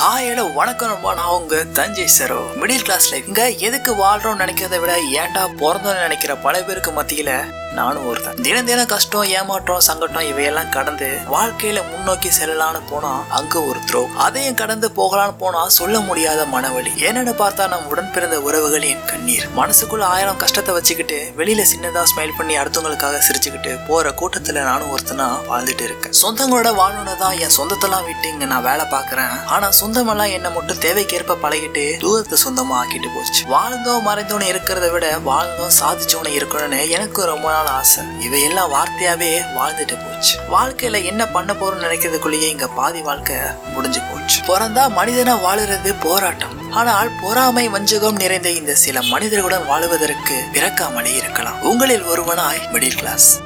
ஹாயோட வணக்கம் நண்பா நான் உங்க Thanjai Saro. Middle class life இங்க எதுக்கு வாழ்றோம்னு நினைக்கிறத விட ஏன்டா பிறந்தோம்னு நினைக்கிற பல பேருக்கு மத்தியில நானும் ஒருத்தன். தினம் தினம் கஷ்டம் ஏமாற்றம் சங்கட்டம் இவையெல்லாம் கடந்து வாழ்க்கையில முன்னோக்கி செல்லலாம்னு போனா அங்க ஒரு த்ரோ அதையும் கடந்து போகலான்னு போனா சொல்ல முடியாத மனவழி என்னன்னு பார்த்தா நம் உடன் பிறந்த உறவுகளின் கண்ணீர். மனசுக்குள்ள ஆயிரம் கஷ்டத்தை வச்சுக்கிட்டு வெளியில சின்னதா ஸ்மைல் பண்ணி அடுத்தவங்களுக்காக சிரிச்சுக்கிட்டு போற கூட்டத்துல நானும் ஒருத்தனா வாழ்ந்துட்டு இருக்கேன். சொந்தங்களோட வாழணும்னு தான் என் சொந்தத்தெல்லாம் விட்டு இங்க நான் வேலை பாக்குறேன் ஆனா சொந்தமெல்லாம் என்ன மட்டும் தேவைக்கேற்ப பழகிட்டு தூரத்தை சொந்தமா ஆக்கிட்டு போச்சு. வாழ்ந்தோம் மறைந்தோன்னு இருக்கிறத விட வாழ்ந்தோம் சாதிச்சோன்னு இருக்கணும்னு எனக்கு ரொம்ப நாள் ஆசை. இவையெல்லாம் வார்த்தையாவே வாழ்ந்துட்டு போச்சு. வாழ்க்கையில என்ன பண்ண போறோம்னு நினைக்கிறதுக்குள்ளேயே இங்க பாதி வாழ்க்கை முடிஞ்சு போச்சு. பிறந்தா மனிதனா வாழுறது போராட்டம். ஆனால் பொறாமை வஞ்சகம் நிறைந்த இந்த சில மனிதர்களுடன் வாழ்வதற்கு பிறக்காமலே இருக்கலாம். உங்களில் ஒருவனாய் மிடில் கிளாஸ்.